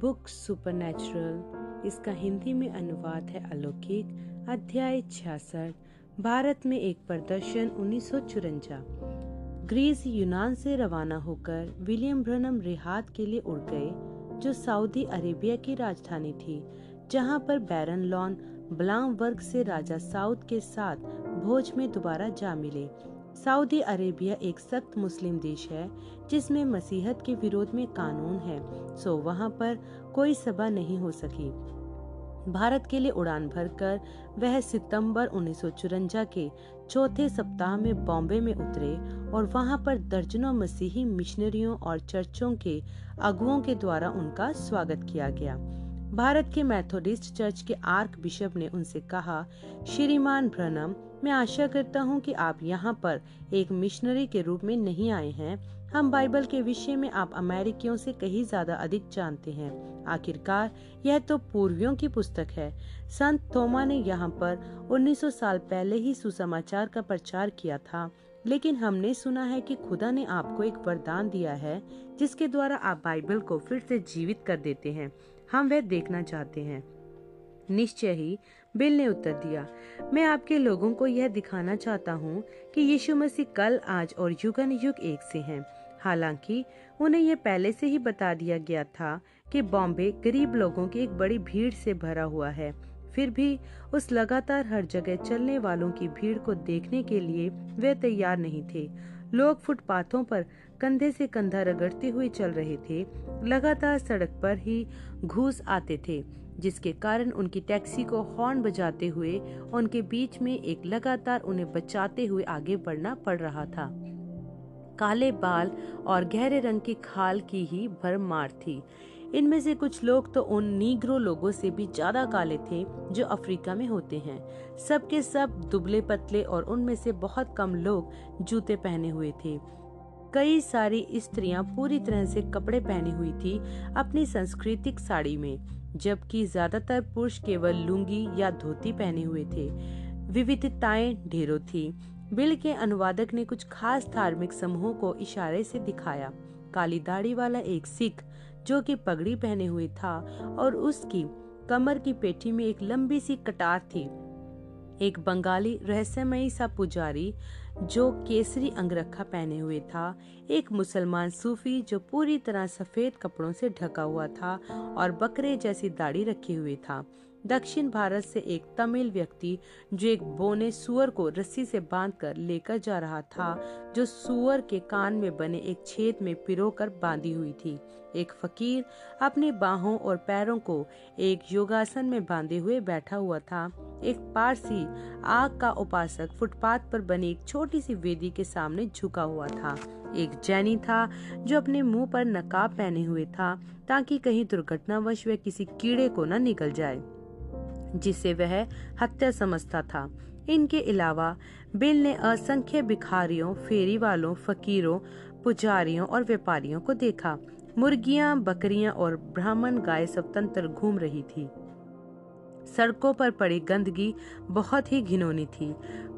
Book supernatural. इसका हिंदी में अनुवाद है अलौकिक, अध्याय छियासठ, भारत में एक प्रदर्शन उन्नीस ग्रीस यूनान से रवाना होकर विलियम ब्रनम रिहात के लिए उड़ गए, जो सऊदी अरेबिया की राजधानी थी, जहाँ पर बैरन लॉन ब्लाम वर्ग से राजा साउथ के साथ भोज में दोबारा जा मिले। सऊदी अरेबिया एक सख्त मुस्लिम देश है, जिसमें मसीहत के विरोध में कानून है, सो वहाँ पर कोई सभा नहीं हो सकी। भारत के लिए उड़ान भरकर वह सितंबर उन्नीस के चौथे सप्ताह में बॉम्बे में उतरे और वहाँ पर दर्जनों मसीही मिशनरियों और चर्चों के अगुओं के द्वारा उनका स्वागत किया गया। भारत के मैथोडिस्ट चर्च के आर्क बिशप ने उनसे कहा, श्रीमान ब्रनम मैं आशा करता हूँ कि आप यहाँ पर एक मिशनरी के रूप में नहीं आए हैं। हम बाइबल के विषय में आप अमेरिकियों से कहीं ज़्यादा अधिक जानते हैं। आखिरकार, यह तो पूर्वियों की पुस्तक है। संत थोमा ने यहाँ पर 1900 साल पहले ही सुसमाचार का प्रचार किया था। लेकिन हमने सुना है कि खुदा ने आपको एक वरदान दिया है, जिसके द्वारा आप बाइबल को फिर से जीवित कर देते हैं। हम वह देखना चाहते हैं। निश्चय ही, बिल ने उत्तर दिया। मैं आपके लोगों को यह दिखाना चाहता हूँ कि यीशु मसीह कल, आज और युगन युग एक से हैं। हालाँकि, उन्हें यह पहले से ही बता दिया गया था कि बॉम्बे गरीब लोगों की एक बड़ी भीड़ से भरा हुआ है। फिर भी, उस लगातार हर जगह चलने वालों की भीड़ को देखने के लिए वे तैयार नहीं थे। लोग फुटपाथों पर कंधे से कंधा रगड़ते हुए चल रहे थे। लगातार सड़क पर ही घूस आते थे, जिसके कारण उनकी टैक्सी को हॉर्न बजाते हुए, उनके बीच में एक लगातार उन्हें बचाते हुए आगे बढ़ना पड़ रहा था। काले बाल और गहरे रंग की खाल की ही भरमार थी। इनमें से कुछ लोग तो उन नीग्रो लोगों से भी ज़्यादा काले थे, जो अफ्रीका में होते हैं। सबके सब दुबले पतले और उनमें से बहुत कम लोग जूते पहने हुए थे। कई सारी स्त्रियाँ पूरी तरह से कपड़े पहनी हुई थी अपनी सांस्कृतिक साड़ी में, जबकि ज़्यादातर पुरुष केवल लुंगी या धोती पहने हुए थे। विविधताएँ ढेरों थी। बिल के अनुवादक ने कुछ खास धार्मिक समूहों को इशारे से दिखाया। काली दाढ़ी वाला एक सिख जो कि पगड़ी पहने हुए था और उसकी कमर की पेटी में एक लंबी सी कटार थी। एक बंगाली रहस्यमयी सा पुजारी जो केसरी अंगरखा पहने हुए था, एक मुसलमान सूफी जो पूरी तरह सफ़ेद कपड़ों से ढका हुआ था और बकरे जैसी दाढ़ी रखे हुए था। दक्षिण भारत से एक तमिल व्यक्ति जो एक बोने सुअर को रस्सी से बांधकर लेकर जा रहा था, जो सुअर के कान में बने एक छेद में पिरोकर बांधी हुई थी। एक फकीर अपनी बाहों और पैरों को एक योगासन में बांधे हुए बैठा हुआ था। एक पारसी आग का उपासक फुटपाथ पर बनी एक छोटी सी वेदी के सामने झुका हुआ था। एक जैनी था जो अपने मुँह पर नकाब पहने हुए था ताकि कहीं दुर्घटनावश वह किसी कीड़े को न निकल जाए, जिसे वह हत्या समझता था। इनके अलावा बिल ने असंख्य भिखारियों फेरी वालों फकीरों, पुजारियों और व्यापारियों को देखा। मुर्गियाँ, बकरियाँ और ब्राह्मण गाय स्वतंत्र घूम रही थी। सड़कों पर पड़ी गंदगी बहुत ही घिनौनी थी।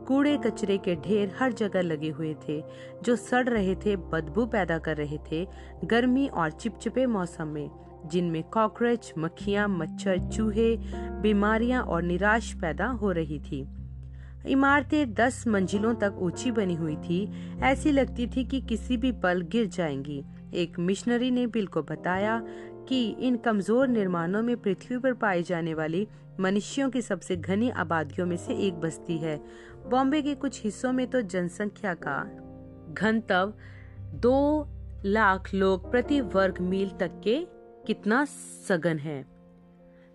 कूड़े कचरे के ढेर हर जगह लगे हुए थे। जो सड़ रहे थे, बदबू पैदा कर रहे थे गर्मी और चिपचिपे मौसम में, जिनमें कॉकरोच, मक्खियाँ, मच्छर, चूहे, बीमारियाँ और निराश पैदा हो रही थी। इमारतें दस मंजिलों तक ऊँची बनी हुई थी। ऐसी लगती थी कि किसी भी पल गिर जाएँगी। एक मिशनरी ने बिल को बताया कि इन कमज़ोर निर्माणों में पृथ्वी पर पाई जाने वाली मनुष्यों की सबसे घनी आबादियों में से एक बस्ती है। बॉम्बे के कुछ हिस्सों में तो जनसंख्या का घनत्व दो लाख लोग प्रति वर्ग मील तक के कितना सघन है।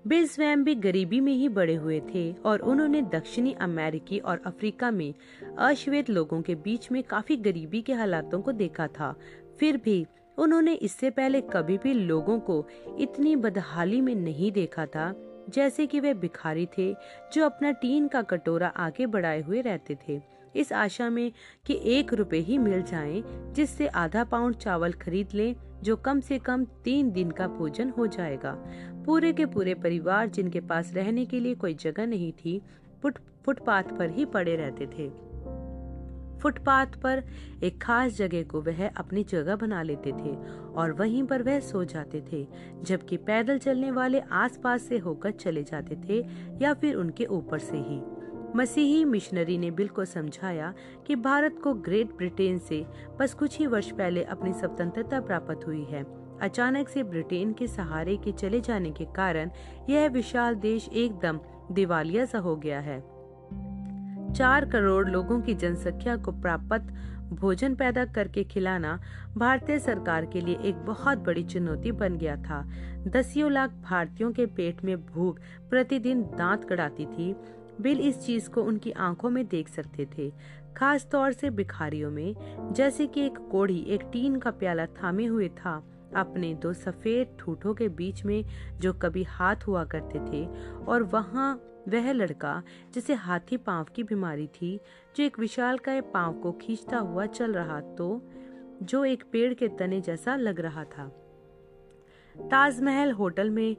बिल स्वयं भी गरीबी में ही बड़े हुए थे और उन्होंने दक्षिणी अमेरिकी और अफ्रीका में अश्वेत लोगों के बीच में काफ़ी गरीबी के हालातों को देखा था। फिर भी उन्होंने इससे पहले कभी भी लोगों को इतनी बदहाली में नहीं देखा था, जैसे कि वे भिखारी थे, जो अपना टीन का कटोरा आगे बढ़ाए हुए रहते थे। इस आशा में कि एक रुपए ही मिल जाए, जिससे आधा पाउंड चावल खरीद लें, जो कम से कम तीन दिन का भोजन हो जाएगा। पूरे के पूरे परिवार जिनके पास रहने के लिए कोई जगह नहीं थी, फुट, फुटपाथ पर ही पड़े रहते थे। फुटपाथ पर एक खास जगह को वह अपनी जगह बना लेते थे और वहीं पर वह सो जाते थे, जबकि पैदल चलने वाले आसपास से होकर चले जाते थे या फिर उनके ऊपर से ही। मसीही मिशनरी ने बिल को समझाया कि भारत को ग्रेट ब्रिटेन से बस कुछ ही वर्ष पहले अपनी स्वतंत्रता प्राप्त हुई है। अचानक से ब्रिटेन के सहारे के चले जाने के कारण यह विशाल देश एकदम दिवालिया सा हो गया है। चार करोड़ लोगों की जनसंख्या को प्राप्त, भोजन पैदा करके खिलाना भारतीय सरकार के लिए एक बहुत बड़ी चुनौती बन गया था। दसियों लाख भारतीयों के पेट में भूख प्रतिदिन दांत कड़ाती थी। बिल इस चीज़ को उनकी आँखों में देख सकते थे। खास तौर से भिखारियों में, जैसे कि एक कोढ़ी, एक टीन का प्याला थामे हुए था। अपने दो सफ़ेद ठूठों के बीच में जो कभी हाथ हुआ करते थे, और वहाँ वह लड़का जिसे हाथी पाँव की बीमारी थी, जो एक विशाल का पाँव को खींचता हुआ चल रहा तो जो एक पेड़ के तने जैसा लग रहा था। ताजमहल होटल में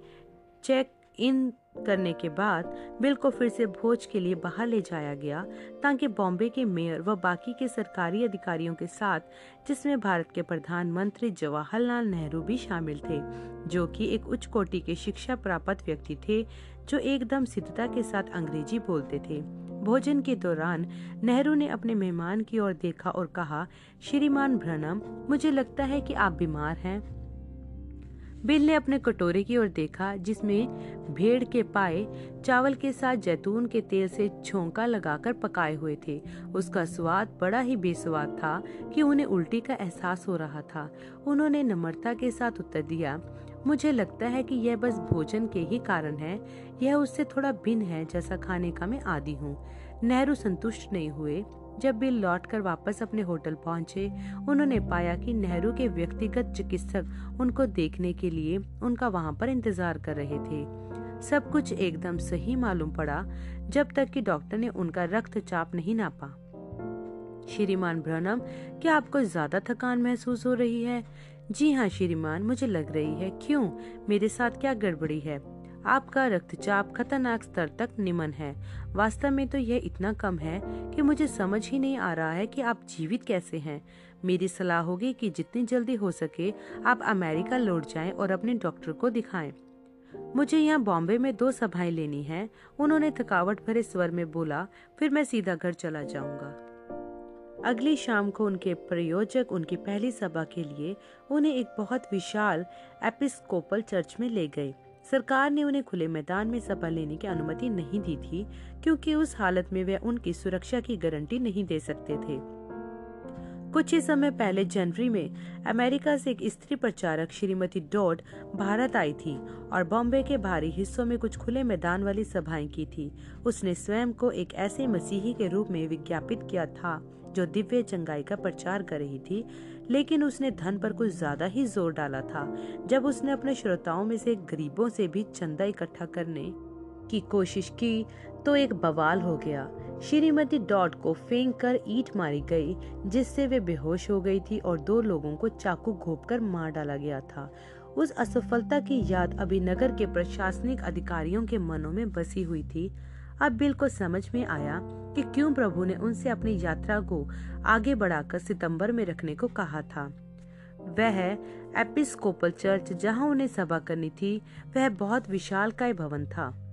चेक इन करने के बाद बिल को फिर से भोज के लिए बाहर ले जाया गया, ताकि बॉम्बे के मेयर व बाकी के सरकारी अधिकारियों के साथ, जिसमें भारत के प्रधानमंत्री जवाहरलाल नेहरू भी शामिल थे, जो कि एक उच्च कोटि के शिक्षा प्राप्त व्यक्ति थे, जो एकदम सिद्धता के साथ अंग्रेज़ी बोलते थे। भोजन के दौरान नेहरू ने अपने मेहमान की ओर देखा और कहा, श्रीमान भ्रनम मुझे लगता है कि आप बीमार हैं। बिल ने अपने कटोरे की ओर देखा, जिसमें भेड़ के पाए, चावल के साथ जैतून के तेल से छोंका लगाकर पकाए हुए थे। उसका स्वाद बड़ा ही बेस्वाद था कि उन्हें उल्टी का एहसास हो रहा था। उन्होंने नम्रता के साथ उत्तर दिया, मुझे लगता है कि यह बस भोजन के ही कारण है। यह उससे थोड़ा भिन्न है, जैसा खाने का मैं आदि हूँ। नेहरू संतुष्ट नहीं हुए। जब बिल लौटकर वापस अपने होटल पहुँचे, उन्होंने पाया कि नेहरू के व्यक्तिगत चिकित्सक उनको देखने के लिए उनका वहाँ पर इंतज़ार कर रहे थे। सब कुछ एकदम सही मालूम पड़ा, जब तक कि डॉक्टर ने उनका रक्तचाप नहीं नापा। श्रीमान ब्रनम क्या आपको ज़्यादा थकान महसूस हो रही है? जी हाँ श्रीमान, मुझे लग रही है। क्यों? मेरे साथ क्या गड़बड़ी है? आपका रक्तचाप खतरनाक स्तर तक निमन है। वास्तव में तो यह इतना कम है कि मुझे समझ ही नहीं आ रहा है कि आप जीवित कैसे हैं। मेरी सलाह होगी कि जितनी जल्दी हो सके आप अमेरिका लौट जाएँ और अपने डॉक्टर को दिखाएँ। मुझे यहाँ बॉम्बे में दो सभाएँ लेनी हैं। उन्होंने थकावट भरे स्वर में बोला, फिर मैं सीधा घर चला जाऊँगा। अगली शाम को उनके प्रयोजक उनकी पहली सभा के लिए उन्हें एक बहुत विशाल एपिस्कोपल चर्च में ले गए। सरकार ने उन्हें खुले मैदान में सभा लेने की अनुमति नहीं दी थी, क्योंकि उस हालत में वे उनकी सुरक्षा की गारंटी नहीं दे सकते थे। कुछ ही समय पहले जनवरी में अमेरिका से एक स्त्री प्रचारक श्रीमती डॉड भारत आई थी और बॉम्बे के भारी हिस्सों में कुछ खुले मैदान वाली सभाएँ की थी। उसने स्वयं को एक ऐसे मसीही के रूप में विज्ञापित किया था, जो दिव्य चंगाई का प्रचार कर रही थी लेकिन उसने धन पर कुछ ज़्यादा ही ज़ोर डाला था, जब उसने अपने श्रोताओं में से गरीबों से भी चंदा इकट्ठा करने की कोशिश की तो एक बवाल हो गया। श्रीमती डॉट को फेंक कर ईट मारी गई, जिससे वे बेहोश हो गई थी और दो लोगों को चाकू घोप कर मार डाला गया था। उस असफलता की याद अभी नगर के प्रशासनिक अधिकारियों के मनों में बसी हुई थी। अब बिल को समझ में आया कि क्यों प्रभु ने उनसे अपनी यात्रा को आगे बढ़ाकर सितंबर में रखने को कहा था। वह एपिस्कोपल चर्च जहाँ उन्हें सभा करनी थी, वह बहुत विशाल का भवन था।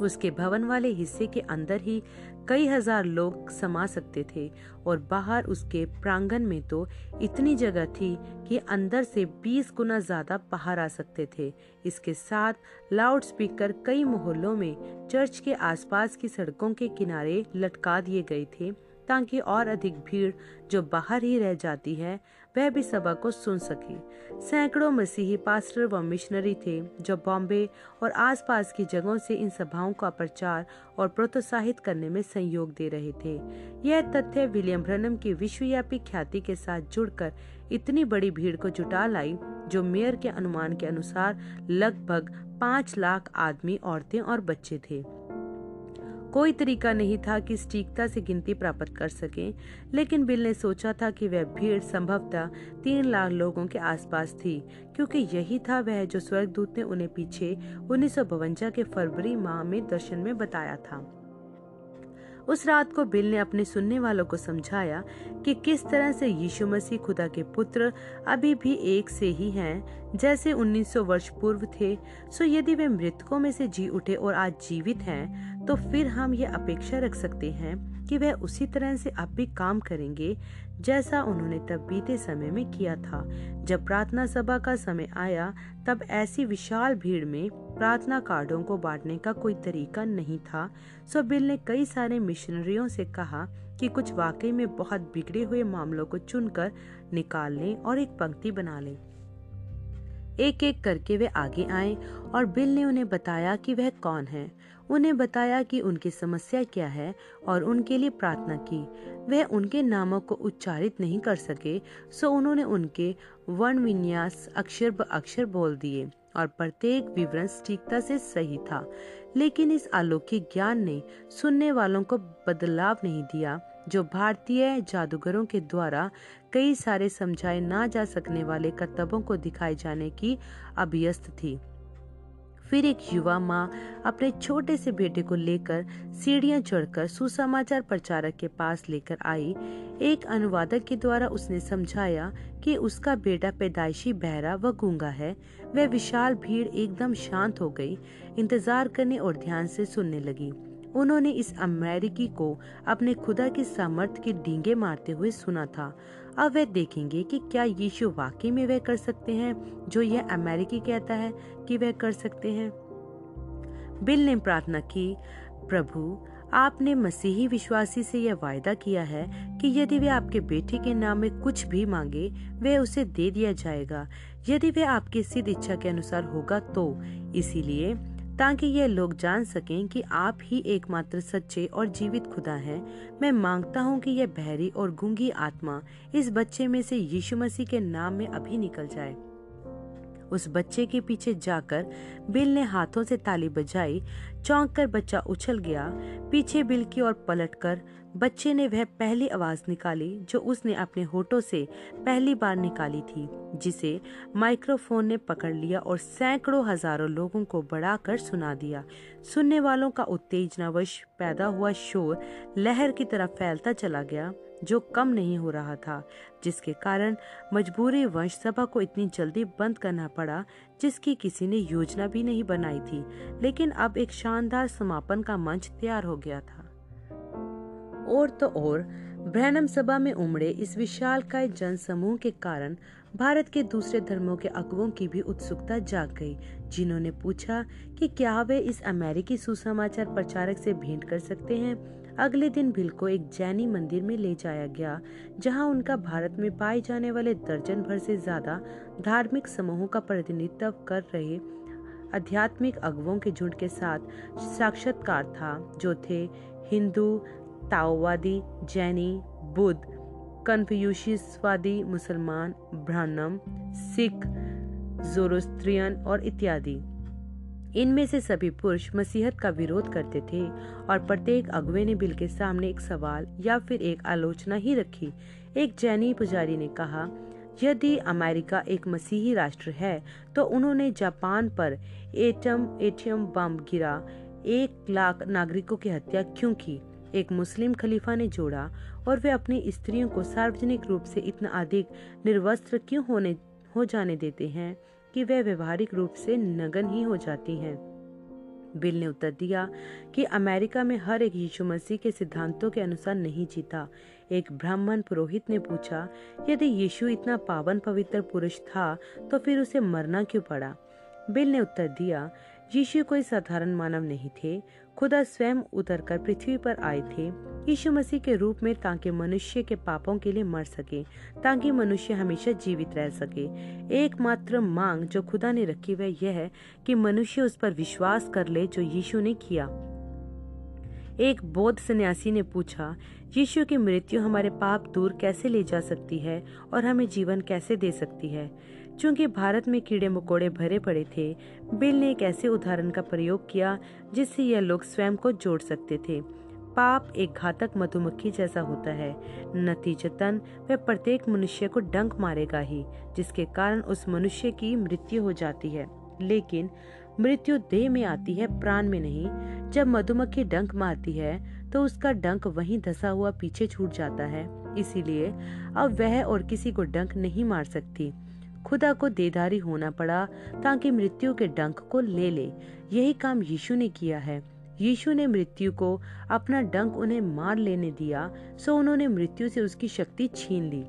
उसके भवन वाले हिस्से के अंदर ही कई हज़ार लोग समा सकते थे और बाहर उसके प्रांगण में तो इतनी जगह थी कि अंदर से 20 गुना ज़्यादा बाहर आ सकते थे। इसके साथ लाउड स्पीकर कई मोहल्लों में चर्च के आसपास की सड़कों के किनारे लटका दिए गए थे। ताकि और अधिक भीड़ जो बाहर ही रह जाती है, वह भी सभा को सुन सके। सैकड़ों मसीही पास्टर व मिशनरी थे जो बॉम्बे और आसपास की जगहों से इन सभाओं का प्रचार और प्रोत्साहित करने में सहयोग दे रहे थे। यह तथ्य विलियम ब्रनम की विश्वव्यापी ख्याति के साथ जुड़कर इतनी बड़ी भीड़ को जुटा लाई, जो मेयर के अनुमान के अनुसार लगभग पाँच लाख आदमी, औरतें और बच्चे थे। कोई तरीका नहीं था कि सटीकता से गिनती प्राप्त कर सके, लेकिन बिल ने सोचा था कि वह भीड़ संभवतः तीन लाख लोगों के आसपास थी, क्योंकि यही था वह जो स्वर्गदूत ने उन्हें पीछे उन्नीस के फरवरी माह में दर्शन में बताया था। उस रात को बिल ने अपने सुनने वालों को समझाया कि किस तरह से यीशु मसीह खुदा के पुत्र अभी भी एक से ही हैं, जैसे 1900 वर्ष पूर्व थे, सो यदि वे मृतकों में से जी उठे और आज जीवित हैं तो फिर हम ये अपेक्षा रख सकते हैं कि वह उसी तरह से अब भी काम करेंगे, जैसा उन्होंने तब बीते समय में किया था। जब प्रार्थना सभा का समय आया, तब ऐसी विशाल भीड़ में प्रार्थना कार्डों को बांटने का कोई तरीका नहीं था। सो बिल ने कई सारे मिशनरियों से कहा कि कुछ वाकई में बहुत बिगड़े हुए मामलों को चुनकर निकाल लें और एक पंक्ति बना लें। एक एक करके वे आगे आए और बिल ने उन्हें बताया कि वह कौन है। उन्हें बताया कि उनकी समस्या क्या है और उनके लिए प्रार्थना की। वह उनके नामों को उच्चारित नहीं कर सके, सो उन्होंने उनके वर्ण विन्यास अक्षर ब अक्षर बोल दिए। और प्रत्येक विवरण सटीकता से सही था, लेकिन इस अलौकिक ज्ञान ने सुनने वालों को बदलाव नहीं दिया, जो भारतीय जादूगरों के द्वारा कई सारे समझाए ना जा सकने वाले कर्तव्यों को दिखाए जाने की अभ्यस्त थी। फिर एक युवा माँ अपने छोटे से बेटे को लेकर सीढ़ियाँ चढ़कर सुसमाचार प्रचारक के पास लेकर आई। एक अनुवादक के द्वारा उसने समझाया कि उसका बेटा पैदाइशी बहरा व गूँगा है। वह विशाल भीड़ एकदम शांत हो गई, इंतज़ार करने और ध्यान से सुनने लगी। उन्होंने इस अमेरिकी को अपने खुदा के सामर्थ्य के डींगे मारते हुए सुना था। अब वे देखेंगे कि क्या यीशु वाकई में वह कर सकते हैं, जो यह अमेरिकी कहता है कि वह कर सकते हैं। बिल ने प्रार्थना की, प्रभु, आपने मसीही विश्वासी से यह वायदा किया है कि यदि वे आपके बेटे के नाम में कुछ भी मांगे, वे उसे दे दिया जाएगा। यदि वे आपकी सिद्ध इच्छा के अनुसार होगा तो इसीलिए ताकि ये लोग जान सकें कि आप ही एकमात्र सच्चे और जीवित खुदा हैं। मैं माँगता हूँ कि यह बहरी और गुंगी आत्मा इस बच्चे में से यीशु मसीह के नाम में अभी निकल जाए। उस बच्चे के पीछे जाकर बिल ने हाथों से ताली बजाई चौंक कर बच्चा उछल गया, पीछे बिल की ओर पलटकर बच्चे ने वह पहली आवाज़ निकाली जो उसने अपने होठों से पहली बार निकाली थी, जिसे माइक्रोफोन ने पकड़ लिया और सैकड़ों हज़ारों लोगों को बढ़ाकर सुना दिया। सुनने वालों का उत्तेजनावश पैदा हुआ शोर लहर की तरफ़ फैलता चला गया, जो कम नहीं हो रहा था, जिसके कारण मजबूरी वंश सभा को इतनी जल्दी बंद करना पड़ा, जिसकी किसी ने योजना भी नहीं बनाई थी। लेकिन अब एक शानदार समापन का मंच तैयार हो गया था। और तो और ब्रहणम सभा में उमड़े इस विशाल काय जन समूह के कारण भारत के दूसरे धर्मों के अगुओं की भी उत्सुकता जाग गई, जिन्होंने पूछा कि क्या वे इस अमेरिकी सुसमाचार प्रचारक से भेंट कर सकते हैं? अगले दिन बिल को एक जैनी मंदिर में ले जाया गया, जहाँ उनका भारत में पाए जाने वाले दर्जन भर से ज़्यादा धार्मिक समूहों का प्रतिनिधित्व कर रहे आध्यात्मिक अगुओं के झुंड के साथ साक्षात्कार था, जो थे हिंदू ताओवादी, जैनी, बुद्ध, कन्फ्यूशियसवादी, मुसलमान, ब्राह्मण, सिख, जोरोस्त्रियन और इत्यादि। इनमें से सभी पुरुष मसीहत का विरोध करते थे और प्रत्येक अगुवे ने बिल के सामने एक सवाल या फिर एक आलोचना ही रखी। एक जैनी पुजारी ने कहा, यदि अमेरिका एक मसीही राष्ट्र है तो उन्होंने जापान पर एटम, एटियम बम गिरा, एक लाख नागरिकों की हत्या क्यों की? एक मुस्लिम खलीफा ने जोड़ा और वे अपनी स्त्रियों को सार्वजनिक रूप से इतना अधिक निर्वस्त्र क्यों होने, हो जाने देते हैं कि वे व्यवहारिक रूप से नगन ही हो जाती हैं? बिल ने उत्तर दिया कि अमेरिका में हर एक यीशु मसीह के सिद्धांतों के अनुसार नहीं जीता। एक ब्राह्मण पुरोहित ने पूछा, यदि यीशु इतना पावन पवित्र पुरुष था तो फिर उसे मरना क्यों पड़ा? बिल ने उत्तर दिया, यीशु कोई साधारण मानव नहीं थे खुदा स्वयं उतरकर पृथ्वी पर आए थे। यीशु मसीह के रूप में ताकि मनुष्य के पापों के लिए मर सके, ताकि मनुष्य हमेशा जीवित रह सके। एकमात्र मांग जो खुदा ने रखी वह यह है कि मनुष्य उस पर विश्वास कर ले जो यीशु ने किया। एक बौद्ध सन्यासी ने पूछा, यीशु की मृत्यु हमारे पाप दूर कैसे ले जा सकती है और हमें जीवन कैसे दे सकती है? चूँकि भारत में कीड़े मकोड़े भरे पड़े थे, बिल ने एक ऐसे उदाहरण का प्रयोग किया जिससे यह लोग स्वयं को जोड़ सकते थे। पाप एक घातक मधुमक्खी जैसा होता है। नतीजतन, वह प्रत्येक मनुष्य को डंक मारेगा ही, जिसके कारण उस मनुष्य की मृत्यु हो जाती है। लेकिन मृत्यु देह में आती है, प्राण में नहीं। जब मधुमक्खी डंक मारती है तो उसका डंक वहीं धसा हुआ पीछे छूट जाता है। इसीलिए अब वह और किसी को डंक नहीं मार सकती। खुदा को देदारी होना पड़ा ताकि मृत्यु के डंक को ले ले। यही काम यीशु ने किया है। यीशु ने मृत्यु को अपना डंक उन्हें मार लेने दिया, सो उन्होंने मृत्यु से उसकी शक्ति छीन ली।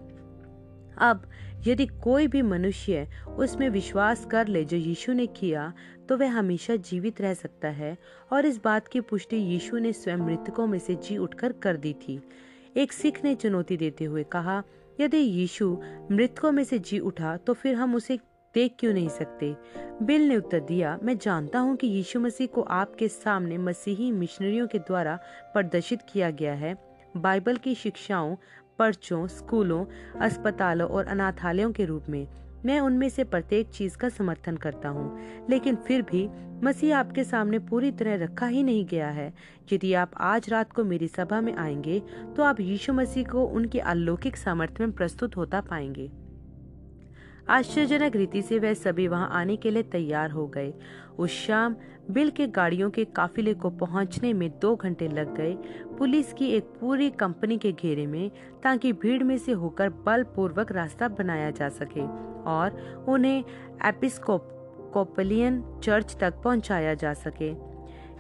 अब यदि कोई भी मनुष्य उसमें विश्वास कर ले जो यीशु ने किया तो वह हमेशा जीवित रह सकता है, और इस बात की पुष्टि यीशु ने स्वयं मृतकों में से जी उठकर कर दी थी। एक सिख ने चुनौती देते हुए कहा यदि यीशु मृतकों में से जी उठा तो फिर हम उसे देख क्यों नहीं सकते? बिल ने उत्तर दिया, मैं जानता हूँ कि यीशु मसीह को आपके सामने मसीही मिशनरियों के द्वारा प्रदर्शित किया गया है। बाइबल की शिक्षाओं, पर्चों, स्कूलों, अस्पतालों और अनाथालयों के रूप में। मैं उनमें से प्रत्येक चीज़ का समर्थन करता हूँ, लेकिन फिर भी मसीह आपके सामने पूरी तरह रखा ही नहीं गया है। यदि आप आज रात को मेरी सभा में आएँगे तो आप यीशु मसीह को उनके अलौकिक सामर्थ्य में प्रस्तुत होता पाएँगे। आश्चर्यजनक रीति से वह सभी वहाँ आने के लिए तैयार हो गए। उस शाम, बिल के गाड़ियों के काफिले को पहुँचने में दो घंटे लग गए। पुलिस की एक पूरी कंपनी के घेरे में, ताकि भीड़ में से होकर बलपूर्वक रास्ता बनाया जा सके, और उन्हें एपिस्कोपलियन चर्च तक पहुँचाया जा सके।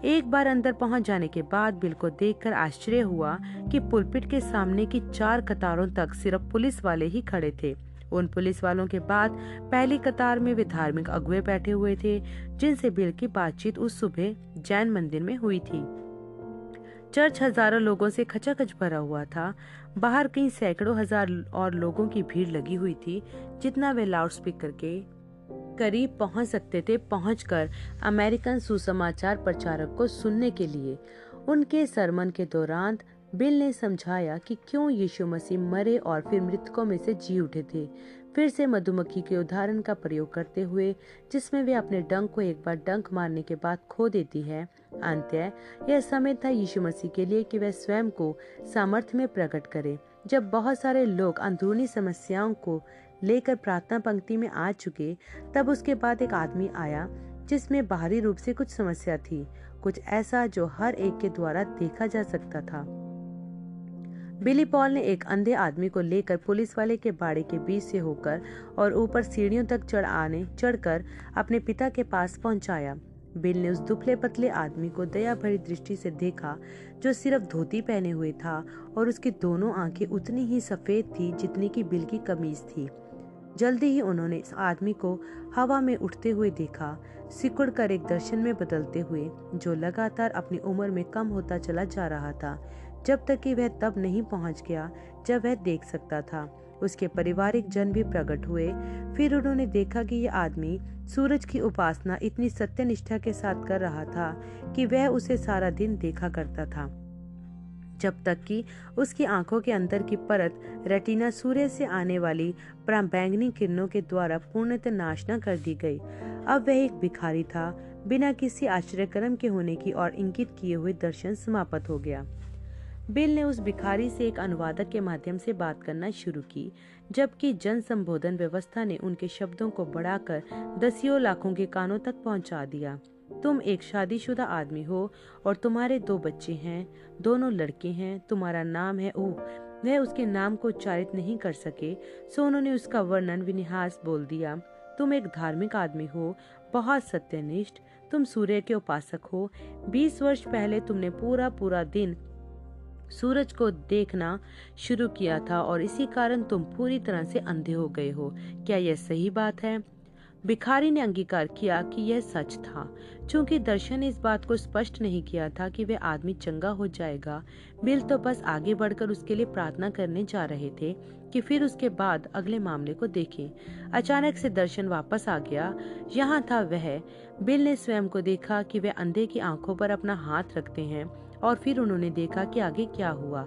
एक बार अंदर पहुँच जाने के बाद बिल को देखकर आश्चर्य हुआ कि पुलपिट के सामने की चार कतारों तक सिर्फ़ पुलिस वाले ही खड़े थे। उन पुलिस वालों के बाद पहली कतार में वे धार्मिक अगुए बैठे हुए थे, जिनसे बिल की बातचीत उस सुबह जैन मंदिर में हुई थी। चर्च हज़ारों लोगों से खचाखच भरा हुआ था। बाहर कई सैकड़ों हज़ार और लोगों की भीड़ लगी हुई थी, जितना वे लाउड स्पीकर के करीब पहुँच सकते थे पहुंचकर अमेरिकन सुसमाचार प्रचारक को सुनने के लिए। उनके सरमन के दौरान बिल ने समझाया कि क्यों यीशु मसीह मरे और फिर मृतकों में से जी उठे थे। फिर से मधुमक्खी के उदाहरण का प्रयोग करते हुए, जिसमें वे अपने डंक को एक बार डंक मारने के बाद खो देती है। अंत्य, यह समय था यीशु मसीह के लिए कि वह स्वयं को सामर्थ्य में प्रकट करे। जब बहुत सारे लोग अंदरूनी समस्याओं को लेकर प्रार्थना पंक्ति में आ चुके, तब उसके बाद एक आदमी आया, जिसमें बाहरी रूप से कुछ समस्या थी, कुछ ऐसा जो हर एक के द्वारा देखा जा सकता था। बिली पॉल ने एक अंधे आदमी को लेकर पुलिस वाले के बाड़े के बीच से होकर और ऊपर सीढ़ियों तक चढ़ आने, चढ़कर अपने पिता के पास पहुँचाया। बिल ने उस दुबले पतले आदमी को दया भरी दृष्टि से देखा, जो सिर्फ़ धोती पहने हुए था और उसकी दोनों आँखें उतनी ही सफ़ेद थी जितनी की बिल की कमीज थी। जल्दी ही उन्होंने इस आदमी को हवा में उठते हुए देखा। सिकुड़ कर एक दर्शन में बदलते हुए, जो लगातार अपनी उम्र में कम होता चला जा रहा था, जब तक कि वह तब नहीं पहुँच गया, जब वह देख सकता था। उसके पारिवारिक जन भी प्रकट हुए। फिर उन्होंने देखा कि यह आदमी सूरज की उपासना इतनी सत्यनिष्ठा के साथ कर रहा था कि वह उसे सारा दिन देखा करता था। जब तक कि उसकी आँखों के अंदर की परत रेटिना सूर्य से आने वाली बैंगनी किरणों के द्वारा पूर्णतः नाश न कर दी गई। अब वह एक भिखारी था, बिना किसी आश्चर्यक्रम के होने की और इंकित किए हुए दर्शन समाप्त हो गया। बिल ने उस भिखारी से एक अनुवादक के माध्यम से बात करना शुरू की, जबकि जन संबोधन व्यवस्था ने उनके शब्दों को बढ़ाकर दसियों लाखों के कानों तक पहुँचा दिया। तुम एक शादीशुदा आदमी हो और तुम्हारे दो बच्चे हैं, दोनों लड़के हैं, तुम्हारा नाम है ओह वह उसके नाम को उच्चारित नहीं कर सके, सो उन्होंने उसका वर्णन विनिहास बोल दिया। तुम एक धार्मिक आदमी हो, बहुत सत्यनिष्ठ, तुम सूर्य के उपासक हो। बीस वर्ष पहले तुमने पूरा पूरा दिन सूरज को देखना शुरू किया था और इसी कारण तुम पूरी तरह से अंधे हो गए हो। क्या यह सही बात है? भिखारी ने अंगीकार किया कि यह सच था। चूँकि दर्शन ने इस बात को स्पष्ट नहीं किया था कि वह आदमी चंगा हो जाएगा, बिल तो बस आगे बढ़कर उसके लिए प्रार्थना करने जा रहे थे कि फिर उसके बाद अगले मामले को देखें। अचानक से दर्शन वापस आ गया। यहाँ था वह। बिल ने स्वयं को देखा कि वह अंधे की आँखों पर अपना हाथ रखते हैं और फिर उन्होंने देखा कि आगे क्या हुआ।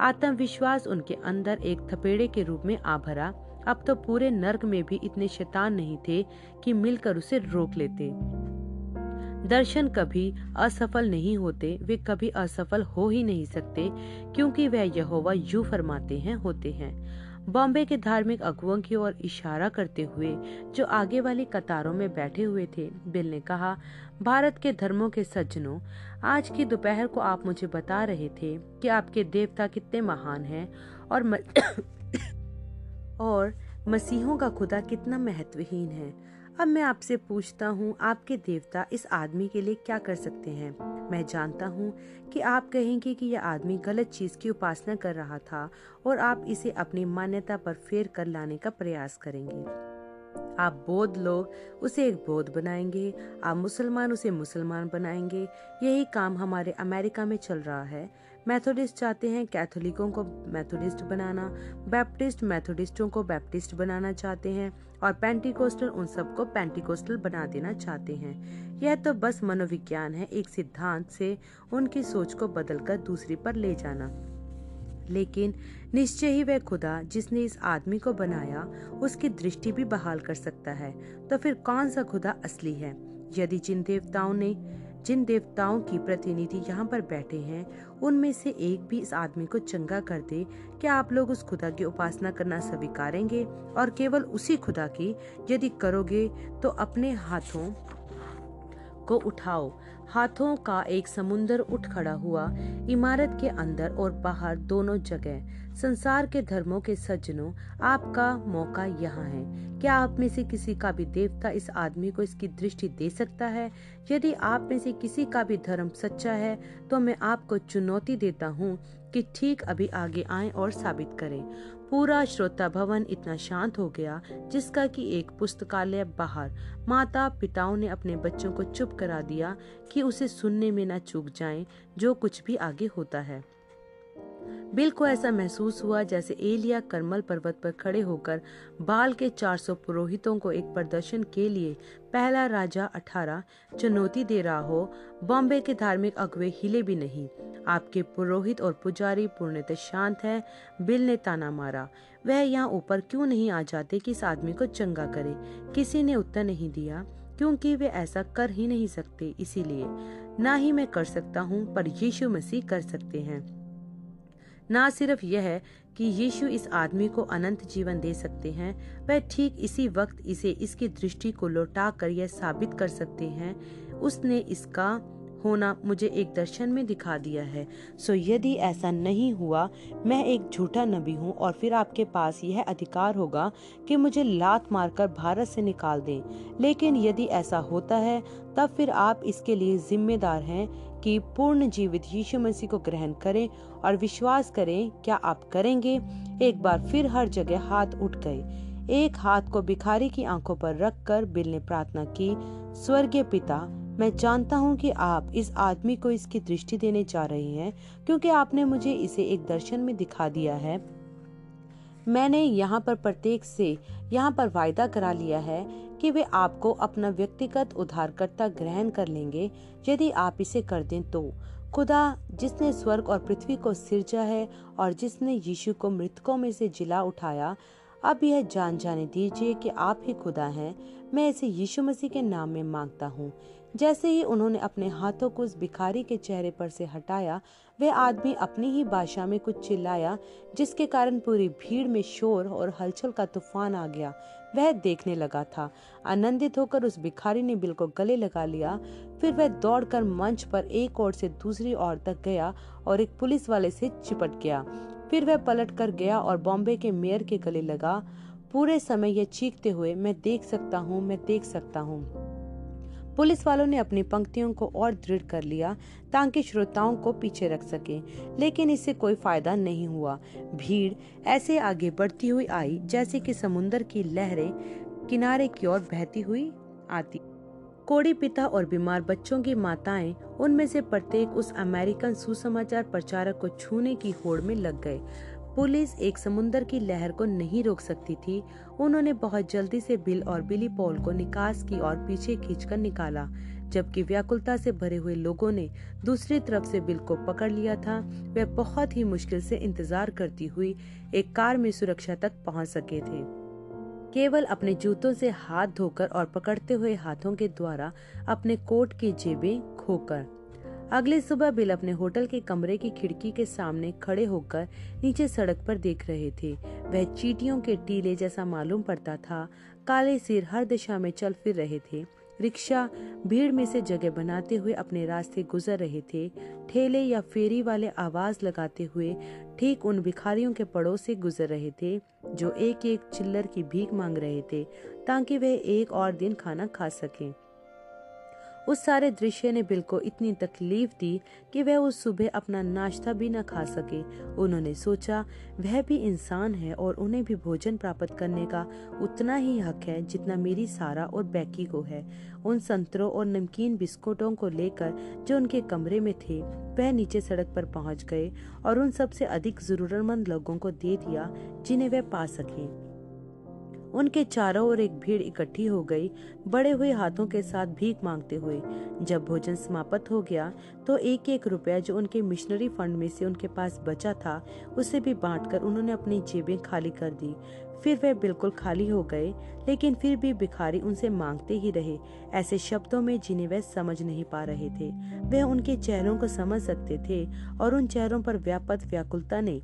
आत्मविश्वास उनके अंदर एक थपेड़े के रूप में आ भरा। अब तो पूरे नर्क में भी इतने शैतान नहीं थे कि मिलकर उसे रोक लेते। दर्शन कभी असफल नहीं होते, वे कभी असफल हो ही नहीं सकते, क्योंकि वह यहोवा यू फरमाते हैं, होते हैं। बॉम्बे के धार्मिक अगुओं की ओर इशारा करते हुए, जो आगे वाली कतारों में बैठे हुए थे, बिल ने कहा, भारत के धर्मों के सज्जनों, आज की दोपहर को आप मुझे बता रहे थे कि आपके देवता कितने महान हैं और म... और मसीहों का खुदा कितना महत्वहीन है। अब मैं आपसे पूछता हूँ, आपके देवता इस आदमी के लिए क्या कर सकते हैं? मैं जानता हूँ कि आप कहेंगे कि यह आदमी गलत चीज़ की उपासना कर रहा था और आप इसे अपनी मान्यता पर फेर कर लाने का प्रयास करेंगे। आप बौद्ध लोग, उसे एक बौद्ध बनाएँगे। आप मुसलमान, उसे मुसलमान बनाएँगे। यही काम हमारे अमेरिका में चल रहा है। मैथोडिस्ट चाहते हैं कैथोलिकों को मैथोडिस्ट बनाना बैप्टिस्ट मैथोडिस्टों को बैप्टिस्ट बनाना चाहते हैं और पेंटिकोस्टल उन सबको पेंटिकोस्टल बना देना चाहते हैं। यह तो बस मनोविज्ञान है, एक सिद्धांत से उनकी सोच को बदलकर दूसरी पर ले जाना। लेकिन निश्चय ही वह खुदा जिसने इस आदमी को बनाया, उसकी दृष्टि भी बहाल कर सकता है। तो फिर कौन सा खुदा असली है? यदि जिन देवताओं ने जिन देवताओं की प्रतिनिधि यहाँ पर बैठे हैं, उनमें से एक भी इस आदमी को चंगा कर दे क्या आप लोग उस खुदा की उपासना करना स्वीकारेंगे और केवल उसी खुदा की यदि करोगे तो अपने हाथों को उठाओ। हाथों का एक समुंदर उठ खड़ा हुआ, इमारत के अंदर और बाहर दोनों जगह। संसार के धर्मों के सज्जनों, आपका मौका यहाँ है। क्या आप में से किसी का भी देवता इस आदमी को इसकी दृष्टि दे सकता है? यदि आप में से किसी का भी धर्म सच्चा है तो मैं आपको चुनौती देता हूँ कि ठीक अभी आगे आए और साबित करें। पूरा श्रोता भवन इतना शांत हो गया, जिसका कि एक पुस्तकालय बाहर। माता पिताओं ने अपने बच्चों को चुप करा दिया कि उसे सुनने में न चूक जाएँ, जो कुछ भी आगे होता है। बिल को ऐसा महसूस हुआ जैसे एलिया करमल पर्वत पर खड़े होकर बाल के 400 पुरोहितों को एक प्रदर्शन के लिए पहला राजा अठारह, चुनौती दे रहा हो, बॉम्बे के धार्मिक अगुवे हिले भी नहीं। आपके पुरोहित और पुजारी पूर्णतः शांत है, बिल ने ताना मारा। वह यहाँ ऊपर क्यों नहीं आ जाते कि इस आदमी को चंगा करे? किसी ने उत्तर नहीं दिया, क्योंकि वे ऐसा कर ही नहीं सकते, इसीलिए। ना ही मैं कर सकता हूँ, पर यीशु मसीह कर सकते हैं। ना सिर्फ़ यह कि यीशु इस आदमी को अनंत जीवन दे सकते हैं, वह ठीक इसी वक्त इसे इसकी दृष्टि को लौटा कर यह साबित कर सकते हैं। उसने इसका होना मुझे एक दर्शन में दिखा दिया है। सो यदि ऐसा नहीं हुआ, मैं एक झूठा नबी हूँ और फिर आपके पास यह अधिकार होगा कि मुझे लात मारकर भारत से निकाल दें। लेकिन यदि ऐसा होता है, तब फिर आप इसके लिए जिम्मेदार हैं कि पूर्ण जीवित यीशु मसीह को ग्रहण करें और विश्वास करें, क्या आप करेंगे? एक बार फिर हर जगह हाथ उठ गए। एक हाथ को भिखारी की आँखों पर रखकर बिल ने प्रार्थना की, स्वर्गीय पिता मैं जानता हूँ कि आप इस आदमी को इसकी दृष्टि देने जा रहे हैं, क्योंकि आपने मुझे इसे एक दर्शन में दिखा दिया है। मैंने यहाँ पर प्रत्येक से यहाँ पर वायदा करा लिया है कि वे आपको अपना व्यक्तिगत उधारकर्ता ग्रहण कर लेंगे। यदि आप इसे कर दें तो खुदा जिसने स्वर्ग और पृथ्वी को सिरजा है और जिसने यीशु को मृतकों में से जिला उठाया, अब यह जान जाने दीजिए कि आप ही खुदा हैं। मैं इसे यीशु मसीह के नाम में माँगता हूँ। जैसे ही उन्होंने अपने हाथों को उस भिखारी के चेहरे पर से हटाया, वह आदमी अपनी ही भाषा में कुछ चिल्लाया, जिसके कारण पूरी भीड़ में शोर और हलचल का तूफ़ान आ गया। वह देखने लगा था। आनंदित होकर उस भिखारी ने बिल को गले लगा लिया। फिर वह दौड़कर मंच पर एक ओर से दूसरी ओर तक गया और एक पुलिस वाले से चिपट गया। फिर वह पलट कर गया और बॉम्बे के मेयर के गले लगा। पूरे समय यह चीखते हुए, मैं देख सकता हूँ, मैं देख सकता हूँ। पुलिस वालों ने अपनी पंक्तियों को और दृढ़ कर लिया ताकि श्रोताओं को पीछे रख सके, लेकिन इससे कोई फ़ायदा नहीं हुआ। भीड़ ऐसे आगे बढ़ती हुई आई जैसे कि समुन्दर की लहरें किनारे की ओर बहती हुई आती। कोड़ी पिता और बीमार बच्चों की माताएँ उनमें से प्रत्येक उस अमेरिकन सुसमाचार प्रचारक को छूने की होड़ में लग गए। पुलिस एक समुन्दर की लहर को नहीं रोक सकती थी। उन्होंने बहुत जल्दी से बिल और बिली पॉल को निकास की और पीछे खींचकर निकाला, जबकि व्याकुलता से भरे हुए लोगों ने दूसरी तरफ़ से बिल को पकड़ लिया था। वे बहुत ही मुश्किल से इंतज़ार करती हुई एक कार में सुरक्षा तक पहुँच सके थे। केवल अपने जूतों से हाथ धोकर और पकड़ते हुए हाथों के द्वारा अपने कोट की जेबें खोकर अगली सुबह बिल अपने होटल के कमरे की खिड़की के सामने खड़े होकर नीचे सड़क पर देख रहे थे। वह चीटियों के टीले जैसा मालूम पड़ता था। काले सिर हर दिशा में चल फिर रहे थे। रिक्शा भीड़ में से जगह बनाते हुए अपने रास्ते गुजर रहे थे। ठेले या फेरी वाले आवाज़ लगाते हुए ठीक उन भिखारियों के पड़ोस से गुजर रहे थे, जो एक एक चिल्लर की भीख मांग रहे थे, ताकि वे एक और दिन खाना खा सकें। उस सारे दृश्य ने बिल को इतनी तकलीफ़ दी कि वह उस सुबह अपना नाश्ता भी न खा सके। उन्होंने सोचा, वह भी इंसान है और उन्हें भी भोजन प्राप्त करने का उतना ही हक है जितना मेरी सारा और बैकी को है। उन संतरों और नमकीन बिस्कुटों को लेकर जो उनके कमरे में थे, वह नीचे सड़क पर पहुँच गए और उन सबसे अधिक जरूरतमंद लोगों को दे दिया जिन्हें वह पा सके। उनके चारों ओर एक भीड़ इकट्ठी हो गई। बड़े हुए हाथों के साथ भीख मांगते हुए। जब भोजन समाप्त हो गया तो एक एक रुपया जो उनके मिशनरी फंड में से उनके पास बचा था, उसे भी बांटकर उन्होंने अपनी जेबें खाली कर दी। फिर वे बिल्कुल खाली हो गए, लेकिन फिर भी भिखारी उनसे मांगते ही रहे। ऐसे शब्दों में जिन्हें वह समझ नहीं पा रहे थे, वे उनके चेहरों को समझ सकते थे और उन चेहरों पर व्यापक व्याकुलता ने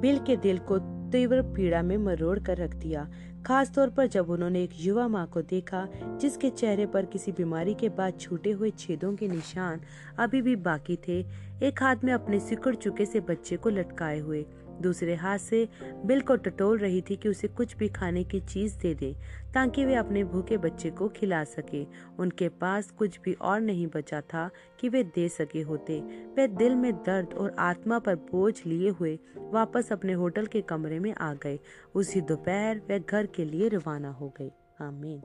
बिल के दिल को तीव्र पीड़ा में मरोड़ कर रख दिया खास तौर पर जब उन्होंने एक युवा माँ को देखा, जिसके चेहरे पर किसी बीमारी के बाद छूटे हुए छेदों के निशान अभी भी बाकी थे, एक हाथ में अपने सिकुड़ चुके से बच्चे को लटकाए हुए। दूसरे हाथ से बिल को टटोल रही थी कि उसे कुछ भी खाने की चीज़ दे दे, ताकि वे अपने भूखे बच्चे को खिला सके। उनके पास कुछ भी और नहीं बचा था कि वे दे सके होते। वे दिल में दर्द और आत्मा पर बोझ लिए हुए वापस अपने होटल के कमरे में आ गए। उसी दोपहर वे घर के लिए रवाना हो गए। आमीन।